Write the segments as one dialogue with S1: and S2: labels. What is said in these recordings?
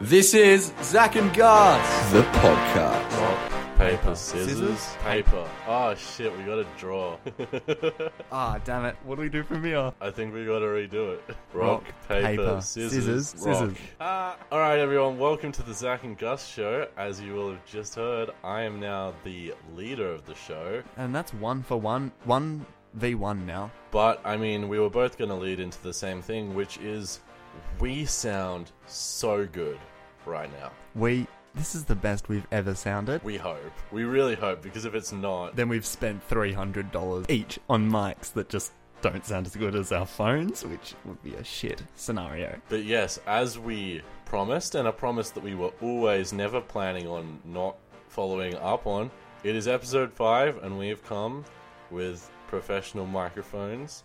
S1: This is Zac and Gus.
S2: The podcast.
S3: Rock, paper, scissors,
S1: Scissors?
S3: paper. Oh shit, we gotta draw.
S1: Ah, damn it. What do we do from here?
S3: I think we gotta redo it. Rock,
S1: Rock,
S3: paper,
S1: paper,
S3: scissors,
S1: scissors,
S3: rock.
S1: scissors.
S3: Ah. Alright, everyone, welcome to the Zac and Gus show. As you will have just heard, I am now the leader of the show.
S1: And that's one for one. One v one now.
S3: But, I mean, we were both gonna lead into the same thing, which is we sound so good right now.
S1: We. This is the best we've ever sounded.
S3: We hope. We really hope, because if it's not,
S1: Then we've spent $300 each on mics that just don't sound as good as our phones, which would be a shit scenario.
S3: But yes, as we promised, and a promise that we were always never planning on not following up on, it is episode 5, and we have come with professional microphones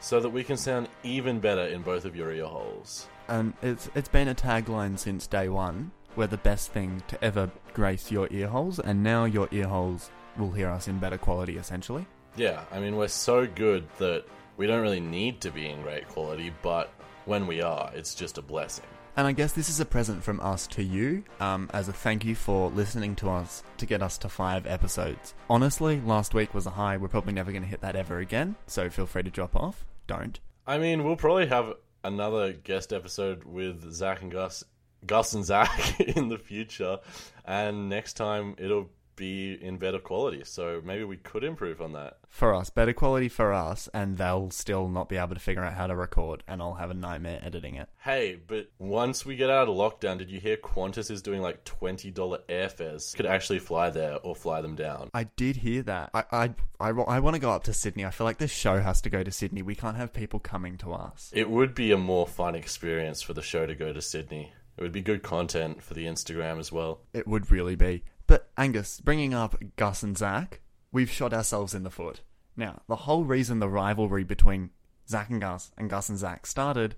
S3: so that we can sound even better in both of your ear holes.
S1: And it's it's been a tagline since day one. We're the best thing to ever grace your ear holes, and now your ear holes will hear us in better quality, essentially.
S3: Yeah, I mean, we're so good that we don't really need to be in great quality, but when we are, it's just a blessing.
S1: And I guess this is a present from us to you, um, as a thank you for listening to us to get us to five episodes. Honestly, last week was a high. We're probably never going to hit that ever again, so feel free to drop off. Don't.
S3: I mean, we'll probably have another guest episode with Zac and Gus, Gus and Zach in the future, and next time it'll be in better quality. So maybe we could improve on that.
S1: For us, better quality for us, and they'll still not be able to figure out how to record, and I'll have a nightmare editing it.
S3: Hey, but once we get out of lockdown, did you hear Qantas is doing like twenty dollar airfares? Could actually fly there or fly them down.
S1: I did hear that. I, I, I, I want to go up to Sydney. I feel like this show has to go to Sydney. We can't have people coming to us.
S3: It would be a more fun experience for the show to go to Sydney. It would be good content for the Instagram as well.
S1: It would really be. But Angus, bringing up Gus and Zach, we've shot ourselves in the foot. Now, the whole reason the rivalry between Zac and Gus and Gus and Zach started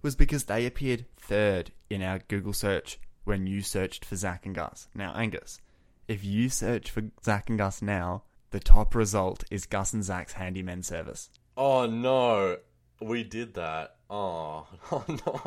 S1: was because they appeared third in our Google search when you searched for Zac and Gus. Now, Angus, if you search for Zac and Gus now, the top result is Gus and Zach's handyman service.
S3: Oh no, we did that. Oh, oh no.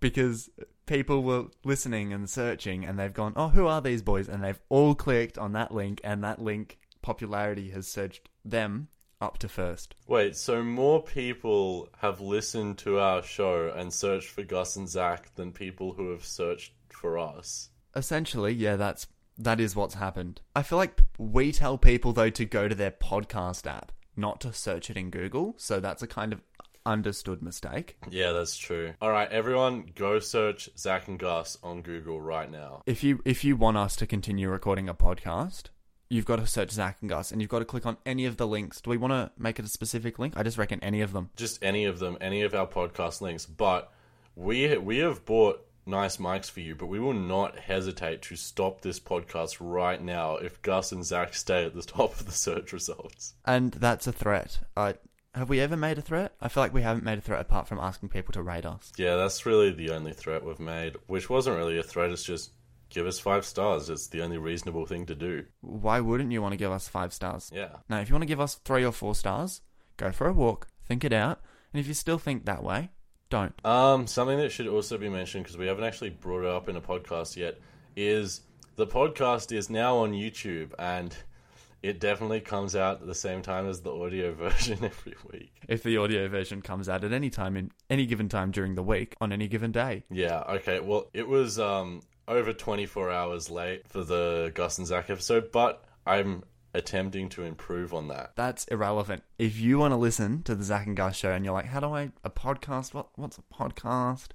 S1: because people were listening and searching and they've gone, oh, who are these boys? And they've all clicked on that link, and that link popularity has searched them up to first.
S3: Wait, so more people have listened to our show and searched for Gus and Zach than people who have searched for us?
S1: Essentially, yeah, that's that is what's happened. I feel like we tell people though to go to their podcast app, not to search it in Google. So that's a kind of understood mistake.
S3: Yeah, that's true. All right, everyone, go search Zac and Gus on Google right now.
S1: If you if you want us to continue recording a podcast, you've got to search Zac and Gus, and you've got to click on any of the links. Do we want to make it a specific link? I just reckon any of them.
S3: Just any of them, any of our podcast links. But we we have bought nice mics for you, but we will not hesitate to stop this podcast right now if Gus and Zach stay at the top of the search results.
S1: And that's a threat. Uh, have we ever made a threat? I feel like we haven't made a threat apart from asking people to rate us.
S3: Yeah, that's really the only threat we've made, which wasn't really a threat. It's just give us five stars. It's the only reasonable thing to do.
S1: Why wouldn't you want to give us five stars?
S3: Yeah.
S1: Now, if you want to give us three or four stars, go for a walk, think it out, and if you still think that way, don't.
S3: Um, something that should also be mentioned because we haven't actually brought it up in a podcast yet is the podcast is now on YouTube and it definitely comes out at the same time as the audio version every week.
S1: If the audio version comes out at any time in any given time during the week on any given day.
S3: Yeah, okay. Well, it was um over 24 hours late for the Gus and Zach episode, but I'm attempting to improve on that.
S1: That's irrelevant. If you want to listen to the Zac and Gus show and you're like, how do I a podcast? What what's a podcast?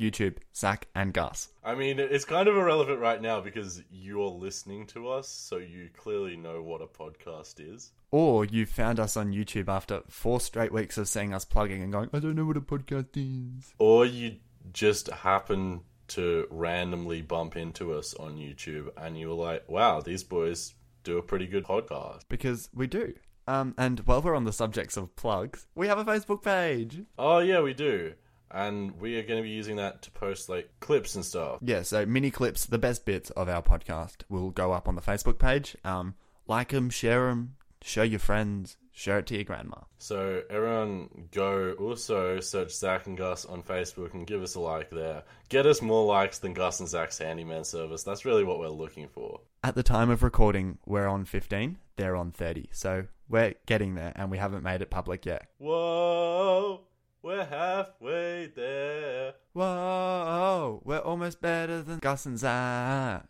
S1: YouTube, Zac and Gus.
S3: I mean, it's kind of irrelevant right now because you're listening to us, so you clearly know what a podcast is.
S1: Or you found us on YouTube after four straight weeks of seeing us plugging and going, I don't know what a podcast is.
S3: Or you just happen to randomly bump into us on YouTube and you were like, wow, these boys do a pretty good podcast.
S1: Because we do. Um, and while we're on the subjects of plugs, we have a Facebook page.
S3: Oh, yeah, we do. And we are going to be using that to post like clips and stuff.
S1: Yeah, so mini clips, the best bits of our podcast will go up on the Facebook page. Um, like them, share them, show your friends, share it to your grandma.
S3: So everyone go also search Zac and Gus on Facebook and give us a like there. Get us more likes than Gus and Zach's handyman service. That's really what we're looking for.
S1: At the time of recording, we're on 15, they're on 30. So we're getting there and we haven't made it public yet.
S3: Whoa, we're halfway there.
S1: Whoa, we're almost better than Gus and Zach.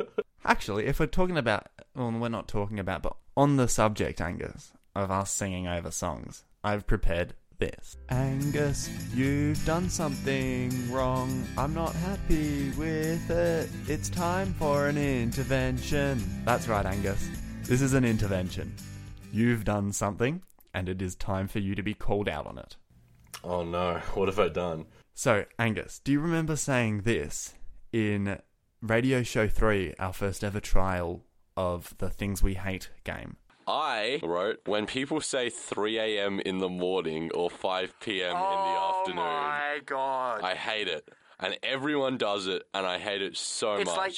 S1: Actually, if we're talking about, well, we're not talking about, but on the subject, Angus, of us singing over songs, I've prepared this. Angus, you've done something wrong. I'm not happy with it. It's time for an intervention. That's right, Angus. This is an intervention. You've done something, and it is time for you to be called out on it.
S3: Oh no, what have I done?
S1: So, Angus, do you remember saying this in Radio Show 3, our first ever trial of the Things We Hate game?
S2: I wrote when people say 3 a.m. in the morning or 5 p.m. in the afternoon.
S1: my god.
S2: I hate it. And everyone does it, and I hate it so
S1: It's
S2: much.
S1: like-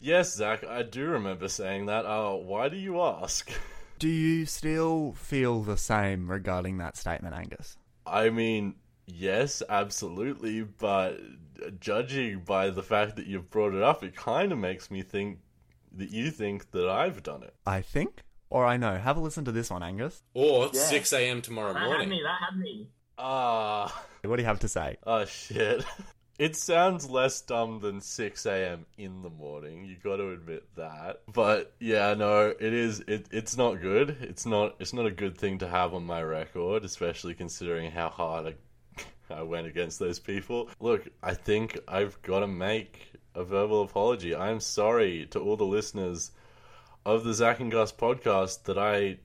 S3: Yes, Zac, I do remember saying that. Uh, why do you ask?
S1: Do you still feel the same regarding that statement, Angus?
S3: I mean, yes, absolutely, but judging by the fact that you've brought it up, it kind of makes me think that you think that I've done it.
S1: I think, or I know. Have a listen to this one, Angus.
S2: or 6 a.m. tomorrow morning.
S4: That had me. That had me.
S3: Ah,
S1: What do you have to say?
S3: oh shit. It sounds less dumb than 6 a.m. in the morning. You got to admit that. But yeah, no, it is. It, it's not good. It's not. It's not a good thing to have on my record, especially considering how hard I, I went against those people. Look, I think I've got to make a verbal apology. I'm sorry to all the listeners of the Zac and Gus podcast that I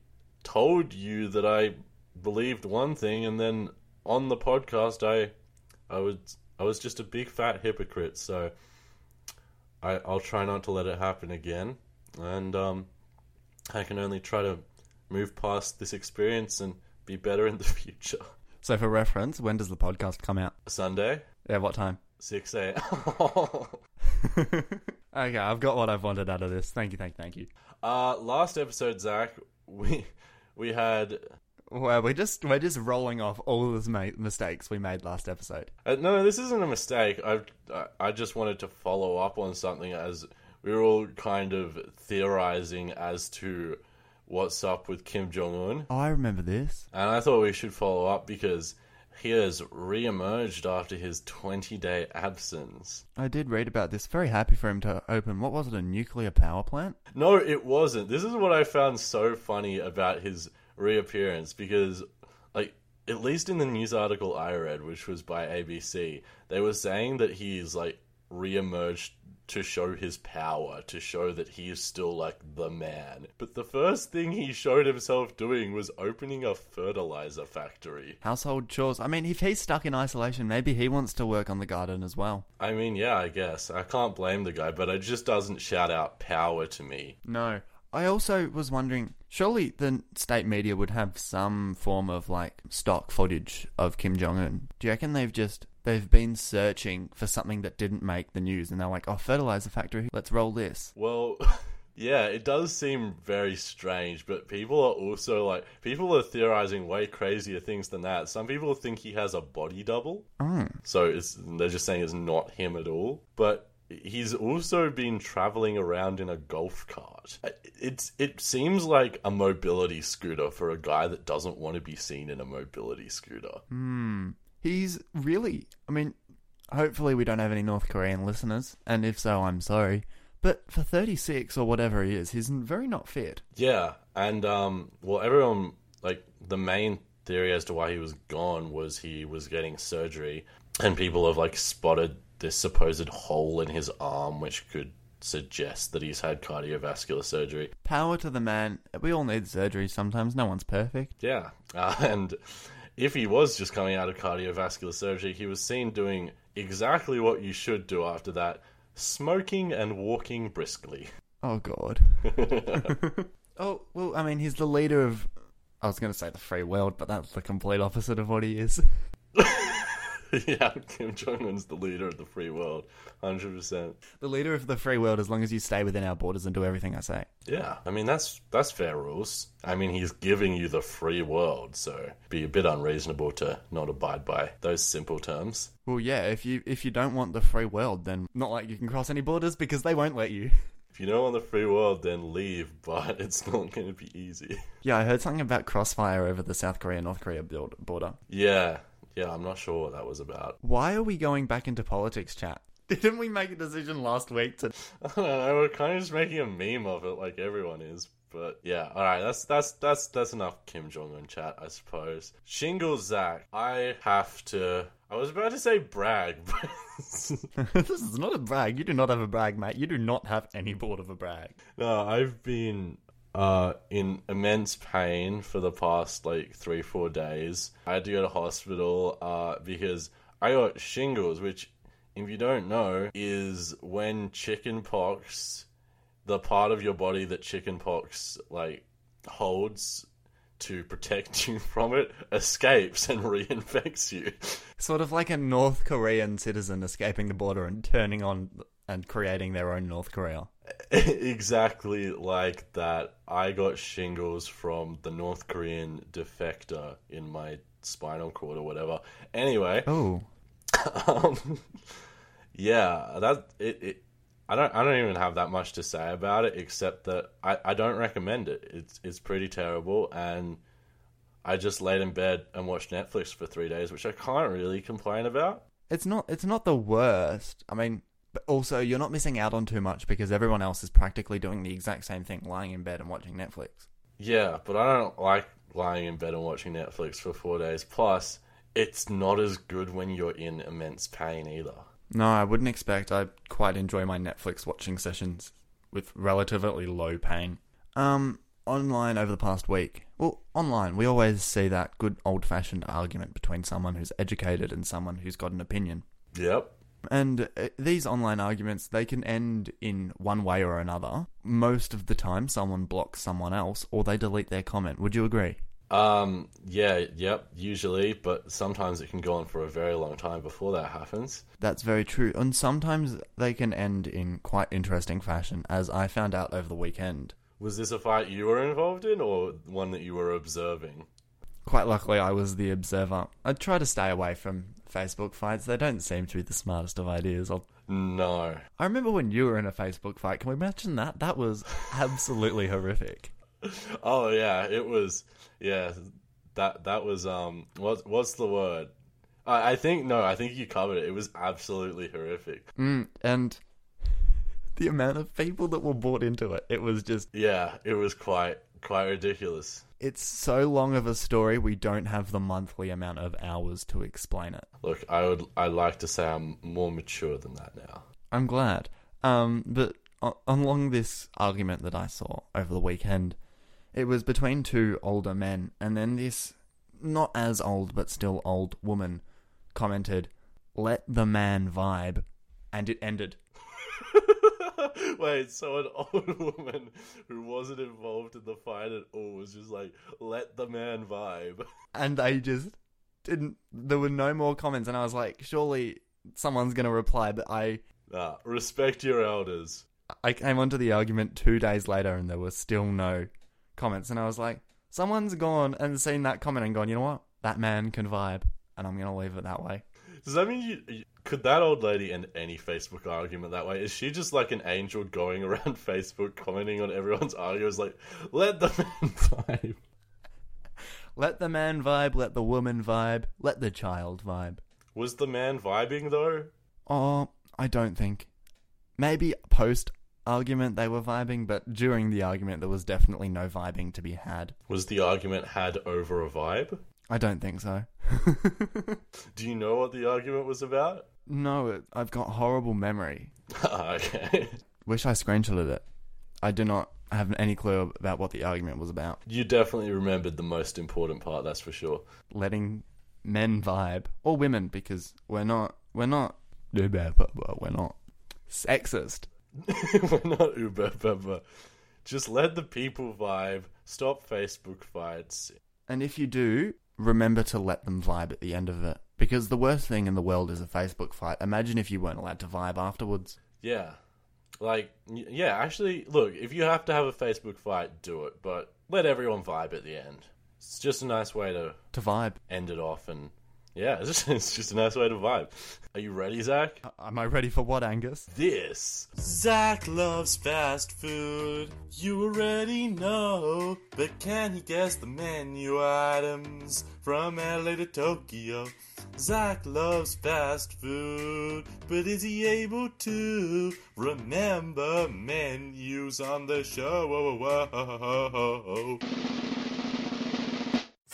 S3: told you that I believed one thing, and then on the podcast I I was I was just a big fat hypocrite. So I I'll try not to let it happen again, and um, I can only try to move past this experience and be better in the future.
S1: So, for reference, when does the podcast come out?
S3: Sunday,
S1: Yeah, what time?
S3: six a.
S1: okay, I've got what I've wanted out of this. Thank you, thank you, thank you.
S3: uh, last episode, Zac, we we had
S1: Well, we're just we're just rolling off all of the ma- mistakes we made last episode.
S3: Uh, no, this isn't a mistake. I I just wanted to follow up on something as we were all kind of theorizing as to what's up with Kim Jong Un,
S1: Oh, I remember this.
S3: and I thought we should follow up because he has re-emerged after his 20-day absence.
S1: I did read about this. Very happy for him to open. What was it? A nuclear power plant?
S3: No, it wasn't. This is what I found so funny about his reappearance because, like, at least in the news article I read, which was by ABC, they were saying that he's like reemerged to show his power, to show that he is still like the man. But the first thing he showed himself doing was opening a fertilizer factory.
S1: Household chores. I mean, if he's stuck in isolation, maybe he wants to work on the garden as well.
S3: I mean, yeah, I guess. I can't blame the guy, but it just doesn't shout out power to me.
S1: No. I also was wondering, surely the state media would have some form of like stock footage of Kim Jong Un. Do you reckon they've just they've been searching for something that didn't make the news and they're like, oh, fertilizer factory, let's roll this.
S3: Well, yeah, it does seem very strange, but people are also like, people are theorizing way crazier things than that. Some people think he has a body double,
S1: Oh,
S3: so it's, they're just saying it's not him at all. But he's also been traveling around in a golf cart. It's it seems like a mobility scooter for a guy that doesn't want to be seen in a mobility scooter. Hmm.
S1: He's really. I mean, hopefully we don't have any North Korean listeners, and if so, I'm sorry. But for 36 or whatever he is, he's very not fit.
S3: Yeah, and um, well, everyone like the main theory as to why he was gone was he was getting surgery, and people have like spotted this supposed hole in his arm, which could suggest that he's had cardiovascular surgery.
S1: Power to the man. We all need surgery sometimes. No one's perfect.
S3: Yeah, uh, and if he was just coming out of cardiovascular surgery, he was seen doing exactly what you should do after that: smoking and walking briskly.
S1: Oh god. oh well, I mean, he's the leader of. I was going to say the free world, but that's the complete opposite of what he is.
S3: yeah, Kim Jong Un's the leader of the free world, hundred percent.
S1: The leader of the free world, as long as you stay within our borders and do everything I say.
S3: Yeah, I mean that's that's fair rules. I mean he's giving you the free world, so be a bit unreasonable to not abide by those simple terms.
S1: Well, yeah, if you if you don't want the free world, then not like you can cross any borders because they won't let you.
S3: If you don't want the free world, then leave, but it's not going to be easy.
S1: Yeah, I heard something about crossfire over the South Korea North Korea border.
S3: Yeah, yeah, I'm not sure what that was about.
S1: Why are we going back into politics chat? Didn't we make a decision last week to
S3: I don't know. We're kind of just making a meme of it, like everyone is. But yeah, all right. That's that's that's that's enough Kim Jong Un chat, I suppose. Shingle Zac, I have to. I was about to say brag, but
S1: this is not a brag. You do not have a brag, mate. You do not have any board of a brag.
S3: no, I've been uh in immense pain for the past like three four days. I had to go to hospital uh because I got shingles, which if you don't know is when chicken pox the part of your body that chickenpox like holds to protect you from it escapes and reinfects you.
S1: Sort of like a North Korean citizen escaping the border and turning on and creating their own North Korea.
S3: exactly like that. I got shingles from the North Korean defector in my spinal cord or whatever. Anyway,
S1: Oh,
S3: um, yeah, that it, it. I don't. I don't even have that much to say about it, except that I, I don't recommend it. It's it's pretty terrible, and I just laid in bed and watched Netflix for three days, which I can't really complain about.
S1: it's not. It's not the worst. I mean, but also you're not missing out on too much because everyone else is practically doing the exact same thing, lying in bed and watching Netflix.
S3: Yeah, but I don't like lying in bed and watching Netflix for four days. Plus, it's not as good when you're in immense pain either.
S1: No, I wouldn't expect. I quite enjoy my Netflix watching sessions with relatively low pain. Um, online over the past week. Well, online, we always see that good old fashioned argument between someone who's educated and someone who's got an opinion.
S3: Yep.
S1: And uh, these online arguments, they can end in one way or another. Most of the time, someone blocks someone else or they delete their comment. Would you agree?
S3: Um. Yeah. Yep. Usually, but sometimes it can go on for a very long time before that happens.
S1: That's very true. And sometimes they can end in quite interesting fashion, as I found out over the weekend.
S3: Was this a fight you were involved in, or one that you were observing?
S1: Quite luckily, I was the observer. I try to stay away from Facebook fights. They don't seem to be the smartest of ideas. I'll...
S3: No.
S1: I remember when you were in a Facebook fight. Can we imagine that? That was absolutely horrific.
S3: Oh yeah, it was. Yeah, that that was. Um. What what's the word? I, I think no. I think you covered it. It was absolutely horrific.
S1: Mm, and the amount of people that were bought into it, it was just.
S3: Yeah, it was quite quite ridiculous.
S1: It's so long of a story, we don't have the monthly amount of hours to explain it.
S3: Look, I would. I like to say I'm more mature than that now.
S1: I'm glad. Um, but along this argument that I saw over the weekend, it was between two older men, and then this not as old but still old woman commented, "Let the man vibe," and it ended.
S3: Wait, so an old woman who wasn't involved in the fight at all was just like, let the man vibe.
S1: And they just didn't. There were no more comments, and I was like, surely someone's gonna reply. But I,
S3: Nah, respect your elders.
S1: I came onto the argument two days later, and there were still no comments, and I was like, someone's gone and seen that comment and gone, you know what? That man can vibe, and I'm gonna leave it that way.
S3: Does that mean you, you- could that old lady end any Facebook argument that way? Is she just like an angel going around Facebook commenting on everyone's arguments like, let the man vibe?
S1: Let the man vibe, let the woman vibe, let the child vibe.
S3: Was the man vibing though?
S1: Oh, I don't think. Maybe post argument they were vibing, but during the argument there was definitely no vibing to be had.
S3: Was the argument had over a vibe?
S1: I don't think so.
S3: Do you know what the argument was about?
S1: No, it, I've got horrible memory.
S3: okay.
S1: Wish I screenshotted it. I do not have any clue about what the argument was about.
S3: You definitely remembered the most important part, that's for sure.
S1: Letting men vibe or women because we're not we're not we're not sexist.
S3: We're not Uber, but just let the people vibe. Stop Facebook fights.
S1: And if you do, remember to let them vibe at the end of it. Because the worst thing in the world is a Facebook fight. Imagine if you weren't allowed to vibe afterwards.
S3: Yeah. Like, yeah, actually, look, if you have to have a Facebook fight, do it, but let everyone vibe at the end. It's just a nice way to
S1: To vibe.
S3: end it off, and yeah, it's just, it's just a nice way to vibe. Are you ready, Zac?
S1: Uh, am I ready for what, Angus?
S3: This. Zac loves fast food. You already know, but can he guess the menu items from LA to Tokyo? Zac loves fast food, but is he able to remember menus on the show?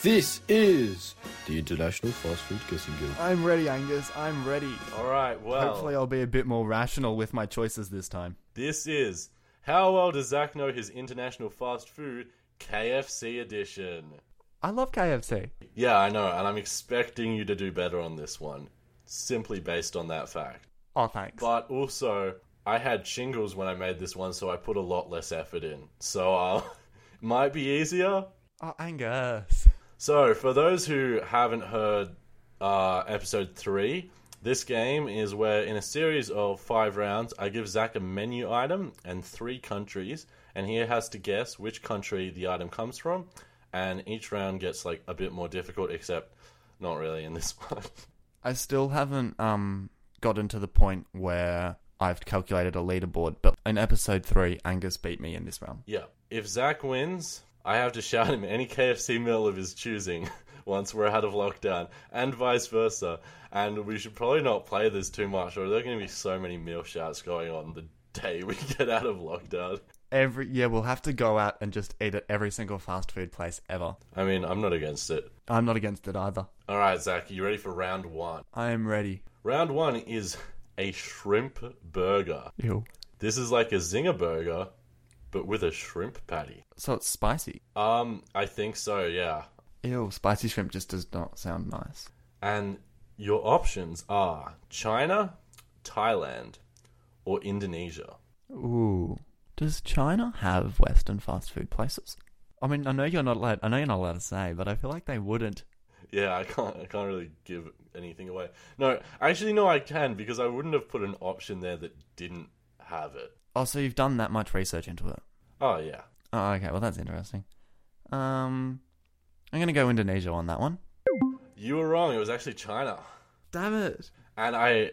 S4: This is the International Fast Food Guessing Guild.
S1: I'm ready, Angus. I'm ready.
S3: All right, well,
S1: Hopefully, I'll be a bit more rational with my choices this time.
S3: this is how well does Zac know his international fast food KFC edition?
S1: I love KFC.
S3: Yeah, I know, and I'm expecting you to do better on this one, simply based on that fact.
S1: Oh, thanks.
S3: But also, I had shingles when I made this one, so I put a lot less effort in. So, uh, might be easier.
S1: Oh, Angus.
S3: So, for those who haven't heard uh, episode 3, this game is where, in a series of five rounds, I give Zac a menu item and three countries, and he has to guess which country the item comes from. And each round gets like a bit more difficult, except not really in this one.
S1: I still haven't um gotten to the point where I've calculated a leaderboard, but in episode three, Angus beat me in this round.
S3: Yeah. If Zac wins, I have to shout him any KFC meal of his choosing once we're out of lockdown, and vice versa. And we should probably not play this too much, or there are going to be so many meal shouts going on the day we get out of lockdown.
S1: Every yeah, we'll have to go out and just eat at every single fast food place ever.
S3: I mean, I'm not against it.
S1: I'm not against it either.
S3: All right, Zac, you ready for round one?
S1: I am ready.
S3: Round one is a shrimp burger.
S1: Ew.
S3: This is like a zinger burger, but with a shrimp patty.
S1: So it's spicy.
S3: Um, I think so, yeah.
S1: Ew, spicy shrimp just does not sound nice.
S3: And your options are China, Thailand, or Indonesia.
S1: Ooh. Does China have Western fast food places? I mean, I know you're not allowed. I know you're not allowed to say, but I feel like they wouldn't.
S3: Yeah, I can't. I can't really give anything away. No, actually, no, I can because I wouldn't have put an option there that didn't have it.
S1: Oh, so you've done that much research into it?
S3: Oh yeah,
S1: Oh, okay. Well, that's interesting. Um, I'm gonna go Indonesia on that one.
S3: you were wrong. It was actually China,
S1: Damn it!
S3: and I,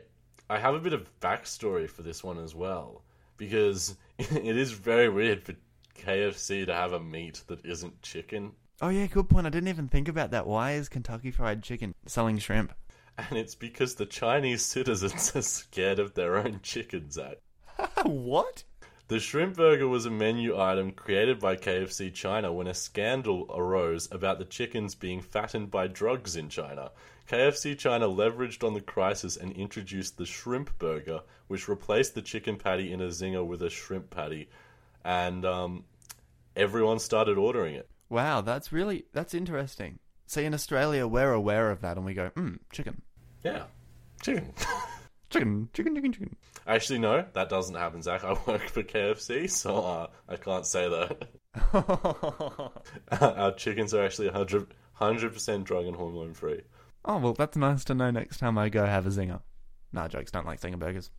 S3: I have a bit of backstory for this one as well because it is very weird for KFC to have a meat that isn't chicken,
S1: Oh yeah, good point. I didn't even think about that. Why is Kentucky Fried Chicken selling shrimp?
S3: and it's because the Chinese citizens are scared of their own chickens Zac.
S1: what?
S3: The shrimp burger was a menu item created by KFC China when a scandal arose about the chickens being fattened by drugs in China. KFC China leveraged on the crisis and introduced the shrimp burger, which replaced the chicken patty in a zinger with a shrimp patty, and um, everyone started ordering it.
S1: Wow, that's really that's interesting. See, in Australia, we're aware of that, and we go, hmm, chicken,
S3: Yeah, chicken.
S1: chicken, chicken, chicken, chicken.
S3: Actually, no, that doesn't happen, Zac. I work for KFC, so uh, I can't say that. Our chickens are actually 100 percent drug and hormone free.
S1: oh well, that's nice to know. Next time I go have a zinger. Nah, jokes. Don't like zinger burgers.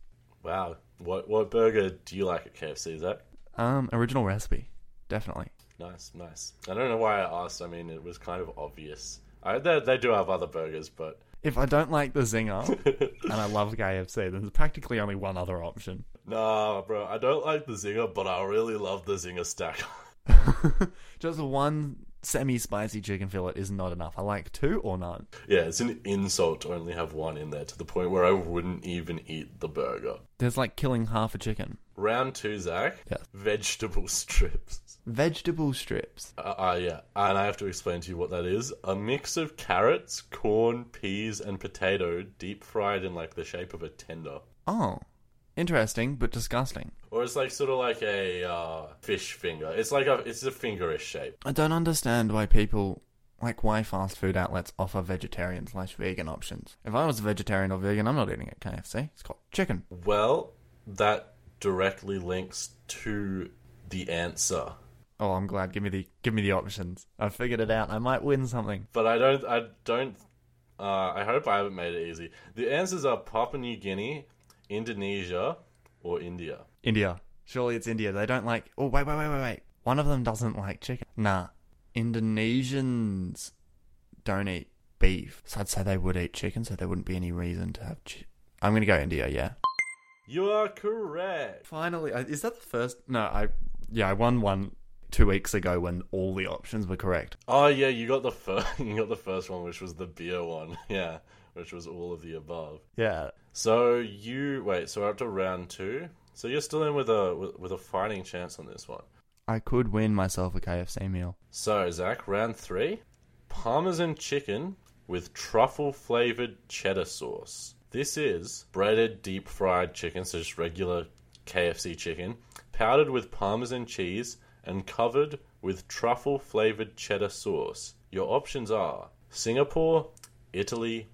S3: Wow, what what burger do you like at KFC, Zac?
S1: Um, original recipe, definitely.
S3: Nice, nice. I don't know why I asked. I mean, it was kind of obvious. I, they, they do have other burgers, but
S1: If I don't like the zinger and I love KFC, then there's practically only one other option.
S3: nah, bro. I don't like the zinger, but I really love the zinger stack.
S1: Just one semi-spicy chicken fillet is not enough. I like two or none.
S3: yeah, it's an insult to only have one in there to the point where I wouldn't even eat the burger.
S1: There's like killing half a chicken.
S3: Round two, Zac.
S1: Yes.
S3: Vegetable strips.
S1: Vegetable strips.
S3: Uh, uh, yeah, and I have to explain to you what that is. A mix of carrots, corn, peas, and potato deep fried in like the shape of a tender.
S1: Oh, interesting, but disgusting.
S3: Or it's like sort of like a uh, fish finger. It's like a it's a fingerish shape.
S1: I don't understand why people like why fast food outlets offer vegetarian slash vegan options. If I was a vegetarian or vegan, I'm not eating at KFC. It's called chicken.
S3: Well, that directly links to the answer.
S1: Oh, I'm glad. Give me the give me the options. I figured it out. I might win something.
S3: But I don't I don't uh, I hope I haven't made it easy. The answers are Papua New Guinea, Indonesia, or India.
S1: India. Surely it's India. They don't like. Oh wait, wait, wait, wait, wait. One of them doesn't like chicken. Nah, Indonesians don't eat beef. So I'd say they would eat chicken, so there wouldn't be any reason to have. Chi- I'm gonna go India. Yeah.
S3: You are correct.
S1: Finally, is that the first? No, I. Yeah, I won one two weeks ago when all the options were correct.
S3: Oh yeah, you got the first. You got the first one, which was the beer one. Yeah, which was all of the above.
S1: Yeah.
S3: So you wait. So we're up to round two. So you're still in with a with, with a fighting chance on this one.
S1: I could win myself a KFC meal.
S3: So Zac, round three, Parmesan chicken with truffle flavored cheddar sauce. This is breaded deep fried chicken, so just regular KFC chicken, powdered with Parmesan cheese and covered with truffle flavored cheddar sauce. Your options are Singapore, Italy,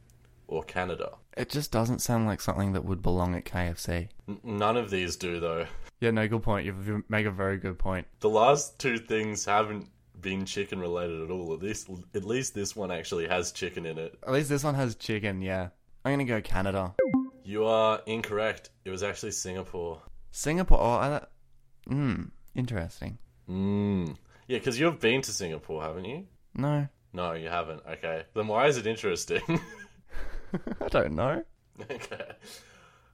S3: or Canada.
S1: It just doesn't sound like something that would belong at KFC.
S3: N- none of these do though.
S1: Yeah, no, good point. You you make a very good point.
S3: The last two things haven't been chicken related at all. At least, at least this one actually has chicken in it.
S1: At least this one has chicken, yeah. I'm gonna go Canada.
S3: You are incorrect. It was actually Singapore.
S1: Singapore, oh, I, hmm, interesting.
S3: Mm. Yeah, because you've been to Singapore, haven't you?
S1: No,
S3: No, you haven't. Okay. Then why is it interesting?
S1: I don't know.
S3: okay.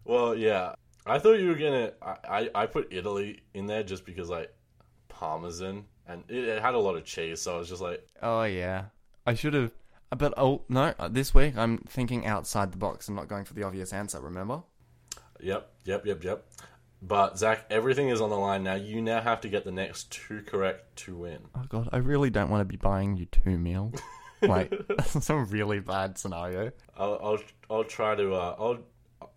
S3: Well, yeah. I thought you were gonna. I, I, I put Italy in there just because, like, Parmesan. And it, it had a lot of cheese, so I was just like,
S1: Oh, yeah. I should have, but oh, no, this week I'm thinking outside the box. I'm not going for the obvious answer, remember?
S3: Yep, yep, yep, yep. But Zac, everything is on the line now. You now have to get the next two correct to win.
S1: Oh, God, I really don't want to be buying you two meals. like, that's a really bad scenario.
S3: I'll I'll, I'll try to uh, I'll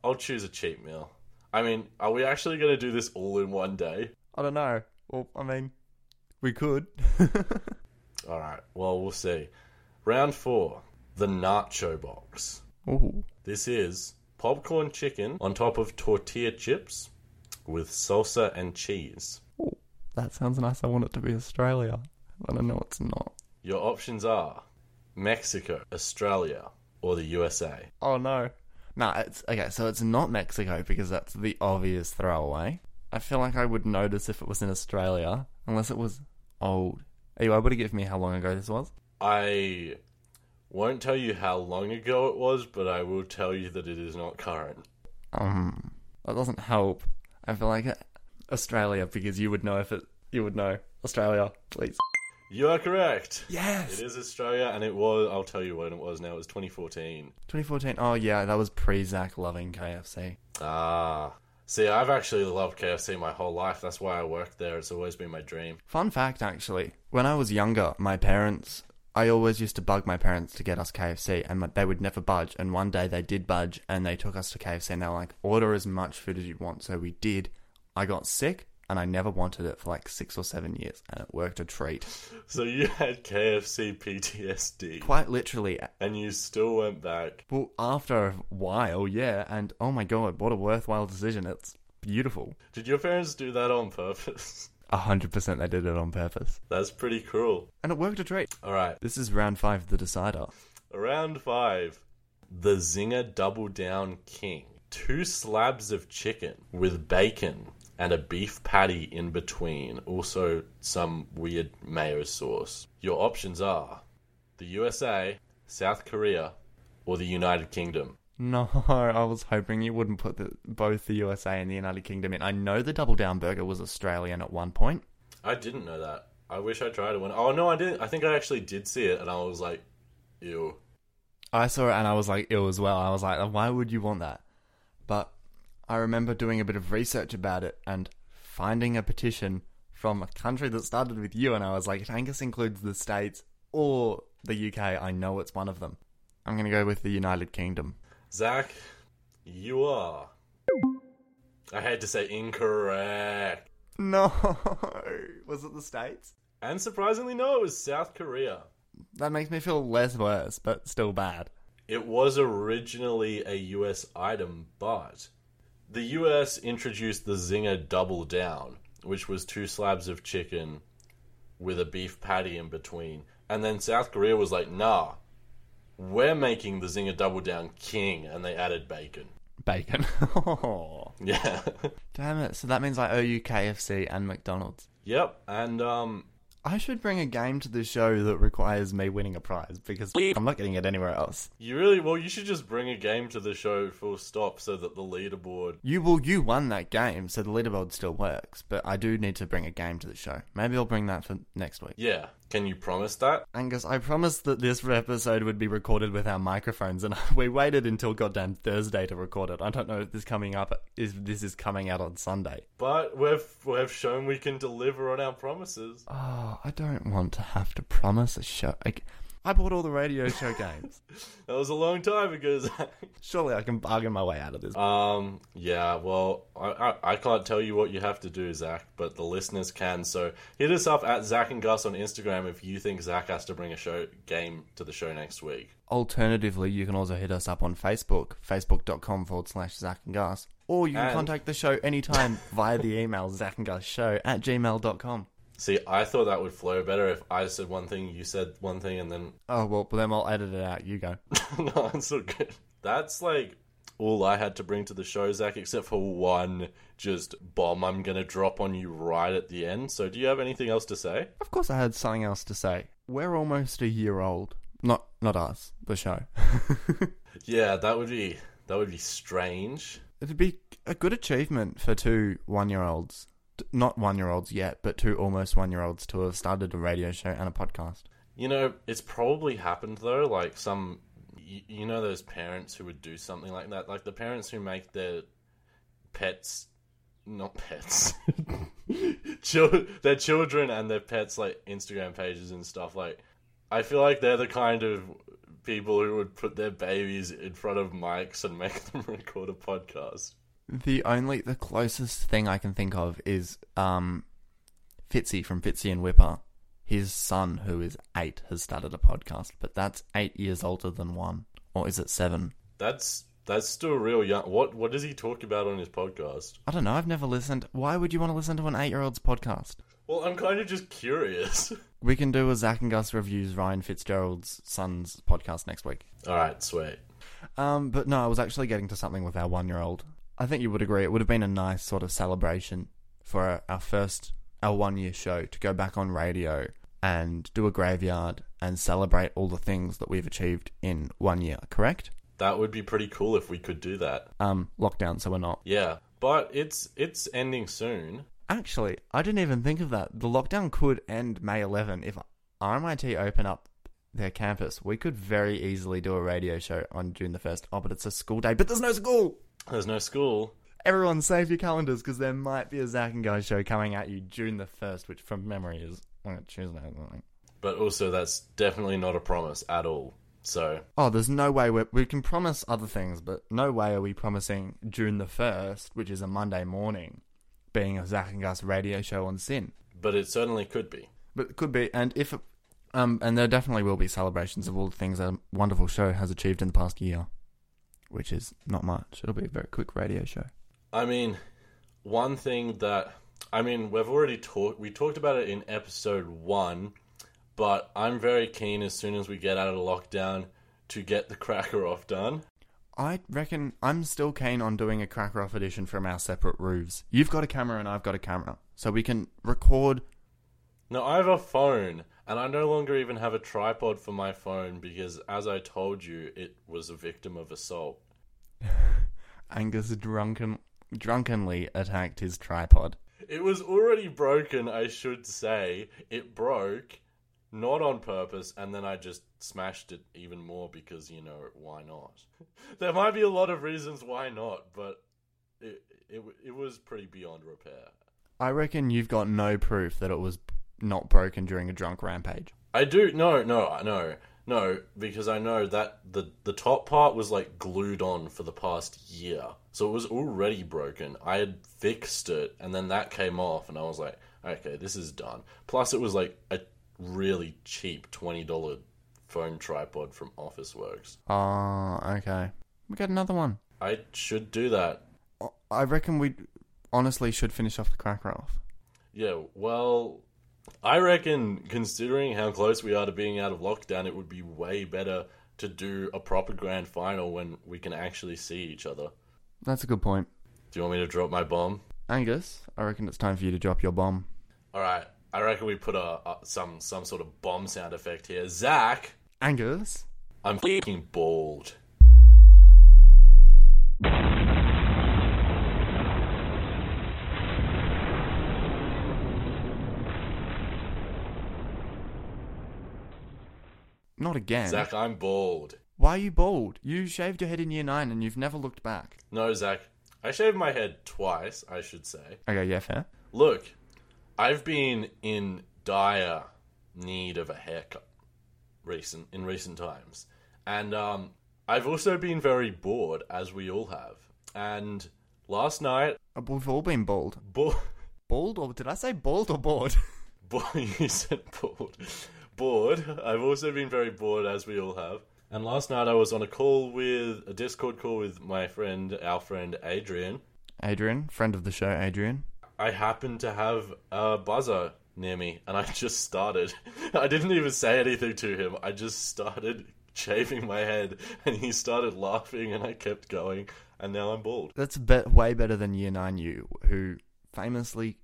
S3: I'll choose a cheap meal. I mean, are we actually going to do this all in one day?
S1: I don't know. Well, I mean, we could.
S3: All right. Well, we'll see. Round four, the nacho box.
S1: Ooh.
S3: This is popcorn chicken on top of tortilla chips with salsa and cheese.
S1: Ooh, that sounds nice. I want it to be Australia. But I know it's not.
S3: Your options are Mexico, Australia, or the USA.
S1: Oh no. Nah, it's okay, so it's not Mexico because that's the obvious throwaway. I feel like I would notice if it was in Australia, unless it was old. Are you able to give me how long ago this was?
S3: I won't tell you how long ago it was, but I will tell you that it is not current.
S1: Um, that doesn't help. I feel like Australia because you would know if it. You would know Australia, please.
S3: You are correct.
S1: Yes.
S3: It is Australia, and it was. I'll tell you when it was now. It was 2014.
S1: 2014. Oh yeah, that was pre Zac loving KFC.
S3: Ah. See, I've actually loved KFC my whole life. That's why I worked there. It's always been my dream.
S1: Fun fact, actually, when I was younger, my parents, I always used to bug my parents to get us KFC, and they would never budge. And one day they did budge, and they took us to KFC, and they were like, "Order as much food as you want." So we did. I got sick, and I never wanted it for like six or seven years, and it worked a treat.
S3: So you had KFC PTSD,
S1: Quite literally.
S3: and you still went back.
S1: Well, after a while, yeah, and oh my god, what a worthwhile decision! It's beautiful.
S3: Did your parents do that on purpose?
S1: A hundred percent, they did it on purpose,
S3: That's pretty cruel.
S1: and it worked a treat.
S3: All right,
S1: This is round five, the decider.
S3: round five. The Zinger Double Down King. Two slabs of chicken with bacon and a beef patty in between. Also, some weird mayo sauce. Your options are the USA, South Korea, or the United Kingdom.
S1: No, I was hoping you wouldn't put the, both the USA and the United Kingdom in. I know the Double Down Burger was Australian at one point.
S3: I didn't know that. I wish I tried it when. Oh no, I didn't. I think I actually did see it, and I was like, "Ew."
S1: I saw it and I was like ill as well. I was like, why would you want that? But I remember doing a bit of research about it and finding a petition from a country that started with you, and I was like, if Angus includes the States or the UK, I know it's one of them. I'm gonna go with the United Kingdom.
S3: Zac, you are. I had to say incorrect.
S1: No, was it the States?
S3: And surprisingly, no, it was South Korea.
S1: That makes me feel less worse, but still bad.
S3: It was originally a US item, but the US introduced the Zinger Double Down, which was two slabs of chicken with a beef patty in between. And then South Korea was like, nah, we're making the Zinger Double Down King, and they added bacon.
S1: Bacon.
S3: Yeah.
S1: Damn it! So that means I owe you KFC and McDonald's.
S3: yep. And um,
S1: I should bring a game to the show that requires me winning a prize because I'm not getting it anywhere else.
S3: you really well. You should just bring a game to the show full stop, so that the leaderboard.
S1: You well, you won that game, so the leaderboard still works. But I do need to bring a game to the show. Maybe I'll bring that for next week.
S3: Yeah. Can you promise that?
S1: Angus, I promised that this episode would be recorded with our microphones, and we waited until goddamn Thursday to record it. I don't know if this coming up is this is coming out on Sunday.
S3: But we've we've shown we can deliver on our promises.
S1: Oh, I don't want to have to promise a show. I, I bought all the radio show games.
S3: That was a long time ago.
S1: Surely I can bargain my way out of this.
S3: Um. Yeah. Well, I, I I can't tell you what you have to do, Zac, but the listeners can. So hit us up at Zac and Gus on Instagram if you think Zac has to bring a show game to the show next week.
S1: Alternatively, you can also hit us up on Facebook, facebook.com forward slash Zac and Gus. Or you can
S3: And-
S1: contact the show anytime via the email Zac and Gus show at gmail.com.
S3: See, I thought that would flow better if I said one thing, you said one thing, and then
S1: Oh, well, then I'll edit it out. You go.
S3: no, it's so good. That's like all I had to bring to the show, Zac, except for one just bomb I'm gonna drop on you right at the end. So, do you have anything else to say?
S1: Of course, I had something else to say. We're almost a year old. Not, not us, the show.
S3: Yeah, that would be that would be strange.
S1: It'd be a good achievement for two one-year-olds. Not one-year-olds yet, but two almost one-year-olds to have started a radio show and a podcast.
S3: You know, it's probably happened though. Like some, you, you know, those parents who would do something like that. Like the parents who make their pets, not pets, their children and their pets like Instagram pages and stuff. Like, I feel like they're the kind of people who would put their babies in front of mics and make them record a podcast.
S1: The only, the closest thing I can think of is um, Fitzy from Fitzy and Whipper. His son, who is eight, has started a podcast, but that's eight years older than one. Or is it seven?
S3: That's that's still real young. What what does he talk about on his podcast?
S1: I don't know. I've never listened. Why would you want to listen to an eight-year-old's podcast?
S3: Well, I'm kind of just curious.
S1: We can do a Zac and Gus reviews Ryan Fitzgerald's son's podcast next week.
S3: All right, sweet.
S1: Um, but no, I was actually getting to something with our one-year-old. I think you would agree it would have been a nice sort of celebration for our, first, our one-year show to go back on radio and do a graveyard and celebrate all the things that we've achieved in one year. Correct?
S3: That would be pretty cool if we could do that.
S1: Um, lockdown, so we're not.
S3: Yeah, but it's it's ending soon.
S1: Actually, I didn't even think of that. The lockdown could end May 11 if RMIT open up their campus. We could very easily do a radio show on June the 1st. Oh, but it's a school day. But there's no school!
S3: There's no school.
S1: Everyone save your calendars because there might be a Zac and Guy show coming at you June the 1st, which from memory is on Tuesday or something.
S3: But also, that's definitely not a promise at all. So,
S1: Oh, there's no way we we can promise other things, but no way are we promising June the 1st, which is a Monday morning, being a Zac and Gus radio show on SYN.
S3: but it certainly could be.
S1: But it could be, and if, um, and there definitely will be celebrations of all the things a wonderful show has achieved in the past year, which is not much. It'll be a very quick radio show.
S3: I mean, one thing that I mean, we've already talked. We talked about it in episode one, but I'm very keen as soon as we get out of lockdown to get the cracker off done.
S1: I reckon I'm still keen on doing a cracker off edition from our separate roofs. You've got a camera and I've got a camera, so we can record.
S3: No, I have a phone, and I no longer even have a tripod for my phone because, as I told you, it was a victim of assault.
S1: Angus drunken, drunkenly attacked his tripod.
S3: It was already broken, I should say. It broke, not on purpose, and then I just smashed it even more because, you know, why not? there might be a lot of reasons why not, but it, it, it was pretty beyond repair.
S1: I reckon you've got no proof that it was not broken during a drunk rampage.
S3: I do no no I no no because I know that the the top part was like glued on for the past year, so it was already broken. I had fixed it, and then that came off, and I was like, okay, this is done. Plus, it was like a really cheap twenty dollar phone tripod from Officeworks.
S1: Ah, okay. We got another one.
S3: I should do that.
S1: I reckon we honestly should finish off the cracker off.
S3: Yeah, well, I reckon considering how close we are to being out of lockdown, it would be way better to do a proper grand final when we can actually see each other.
S1: That's a good point.
S3: Do you want me to drop my bomb?
S1: Angus, I reckon it's time for you to drop your bomb.
S3: All right. I reckon we put a, a some some sort of bomb sound effect here. Zac,
S1: Angus,
S3: I'm fucking bald.
S1: Not again.
S3: Zac, I'm bald.
S1: Why are you bald? You shaved your head in year nine and you've never looked back.
S3: No, Zac. I shaved my head twice, I should say.
S1: Okay, yeah, fair.
S3: Look, I've been in dire need of a haircut recent in recent times. And um I've also been very bored, as we all have. And last night,
S1: Uh, We've all been bald.
S3: bo-
S1: Bald, or did I say bald or bored?
S3: bo- you said bored. Bored. I've also been very bored, as we all have. And last night I was on a call with a Discord call with my friend, our friend Adrian.
S1: Adrian, friend of the show, Adrian.
S3: I happened to have a buzzer near me, and I just started. I didn't even say anything to him. I just started shaving my head, and he started laughing, and I kept going, and now I'm bald.
S1: That's be- way better than year nine you, who famously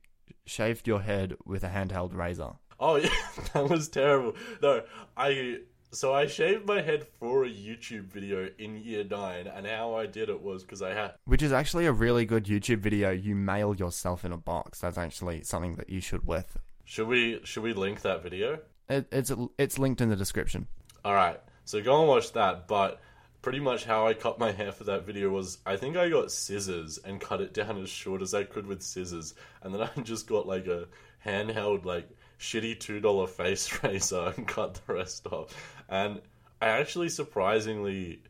S1: shaved your head with a handheld razor.
S3: Oh yeah, that was terrible. No, I so I shaved my head for a YouTube video in year nine, and how I did it was because I had
S1: Which is actually a really good YouTube video. You mail yourself in a box. That's actually something that you should with.
S3: should we should we link that video?
S1: It, it's it's linked in the description.
S3: All right, so go and watch that. But pretty much how I cut my hair for that video was I think I got scissors and cut it down as short as I could with scissors, and then I just got like a handheld like shitty two dollar face razor and cut the rest off. And I actually surprisingly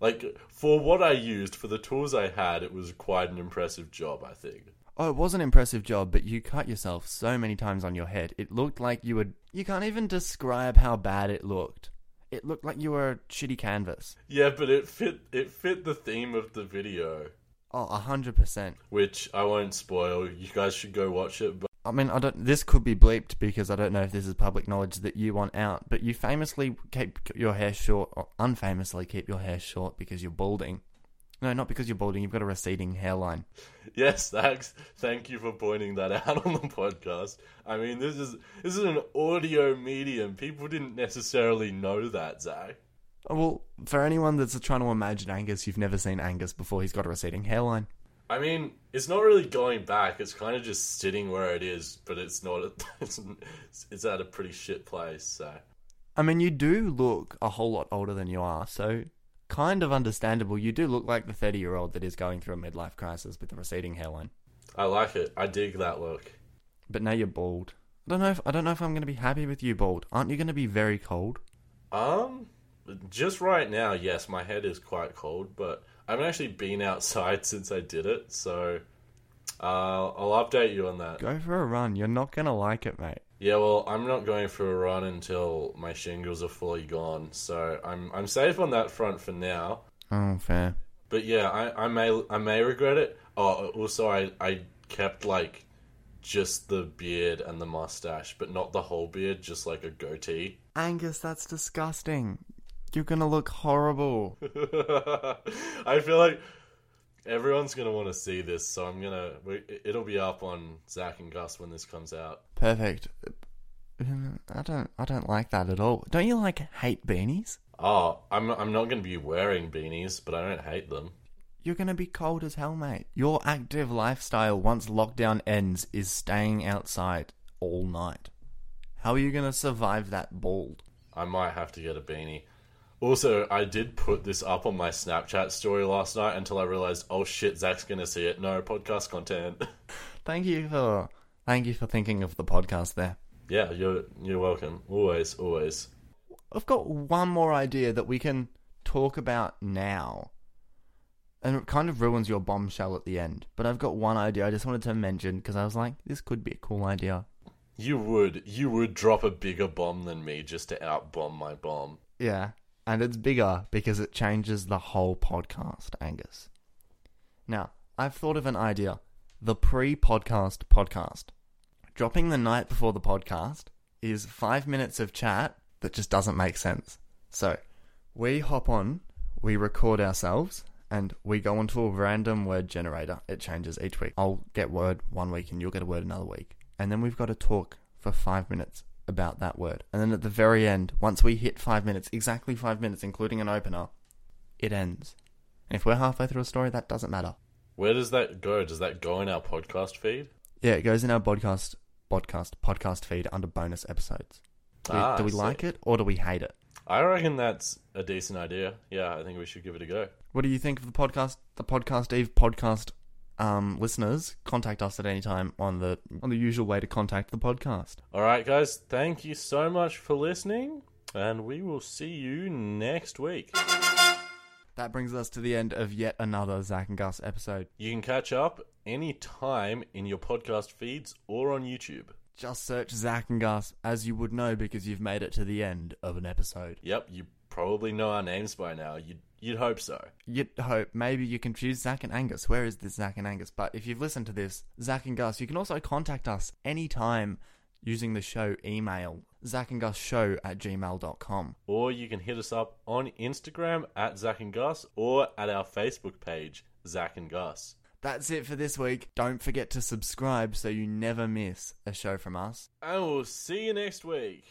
S3: like for what I used for the tools I had, it was quite an impressive job. I think.
S1: Oh, it was an impressive job, but you cut yourself so many times on your head. It looked like you would. You can't even describe how bad it looked. It looked like you were a shitty canvas.
S3: Yeah, but it fit it fit the theme of the video,
S1: Oh, a hundred percent.
S3: which I won't spoil. You guys should go watch it. But
S1: I mean, I don't. This could be bleeped because I don't know if this is public knowledge that you want out. But you famously keep your hair short, or unfamously keep your hair short because you're balding. No, not because you're balding. You've got a receding hairline.
S3: yes, thanks. Thank you for pointing that out on the podcast. I mean, this is this is an audio medium. People didn't necessarily know that,
S1: Zac. Well, for anyone that's trying to imagine Angus, you've never seen Angus before. He's got a receding hairline.
S3: I mean, it's not really going back. It's kind of just sitting where it is, but it's not. It's, it's at a pretty shit place. So
S1: I mean, you do look a whole lot older than you are, so kind of understandable. You do look like the 30 year old that is going through a midlife crisis with a receding hairline.
S3: I like it. I dig that look.
S1: But now you're bald. I don't know if I don't know if I'm going to be happy with you bald. Aren't you going to be very cold?
S3: Um, just right now, yes, my head is quite cold, but I haven't actually been outside since I did it, so uh, I'll update you on that.
S1: Go for a run. You're not going to like it, mate.
S3: Yeah, well, I'm not going for a run until my shingles are fully gone, so I'm I'm safe on that front for now.
S1: Oh, fair.
S3: But yeah, I, I may I may regret it. Oh, also I I kept like just the beard and the mustache, but not the whole beard, just like a goatee.
S1: Angus, that's disgusting. You're to look horrible.
S3: I feel like everyone's gonna want to see this, so I'm gonna. we- It'll be up on Zac and Gus when this comes out.
S1: Perfect. I don't I don't like that at all. Don't you like hate beanies?
S3: Oh, I'm I'm not gonna be wearing beanies, but I don't hate them.
S1: You're to be cold as hell, mate. Your active lifestyle once lockdown ends is staying outside all night. How are you to survive that bald?
S3: I might have to get a beanie. Also, I did put this up on my Snapchat story last night until I realized, oh shit, Zac's gonna see it. No podcast content.
S1: Thank you for thank you for thinking of the podcast there.
S3: yeah, you're you're welcome. Always, always.
S1: I've got one more idea that we can talk about now. And it kind of ruins your bombshell at the end. But I've got one idea I just wanted to mention because I was like, this could be a cool idea.
S3: You would you would drop a bigger bomb than me just to outbomb my bomb.
S1: Yeah. And it's bigger because it changes the whole podcast, Angus. Now, I've thought of an idea. The pre podcast podcast. Dropping the night before the podcast is five minutes of chat that just doesn't make sense. So, we hop on, we record ourselves, and we go into a random word generator. It changes each week. I'll get word one week and you'll get a word another week. And then we've got to talk for five minutes about that word. And then at the very end, once we hit five minutes, exactly five minutes, including an opener, it ends. And if we're halfway through a story, that doesn't matter.
S3: Where does that go? Does that go in our podcast feed?
S1: Yeah, it goes in our podcast, podcast, podcast feed under bonus episodes. Do we,
S3: Ah,
S1: do we like it or do we hate it?
S3: I reckon that's a decent idea. Yeah, I think we should give it a go.
S1: What do you think of the podcast? The podcast Eve podcast um, listeners, contact us at any time on the on the usual way to contact the podcast.
S3: All right, guys, thank you so much for listening, and we will see you next week.
S1: That brings us to the end of yet another Zac and Gus episode.
S3: You can catch up anytime in your podcast feeds or on YouTube.
S1: Just search Zac and Gus, as you would know because you've made it to the end of an episode.
S3: Yep, you probably know our names by now. You'd, you'd hope so.
S1: You'd hope maybe you confuse Zac and Angus. Where is this Zac and Angus? But if you've listened to this, Zac and Gus, you can also contact us anytime using the show email, zacandgusshow at gmail.com.
S3: Or you can hit us up on Instagram at Zac and Gus or at our Facebook page, Zac and Gus.
S1: That's it for this week. Don't forget to subscribe so you never miss a show from us.
S3: And we'll see you next week.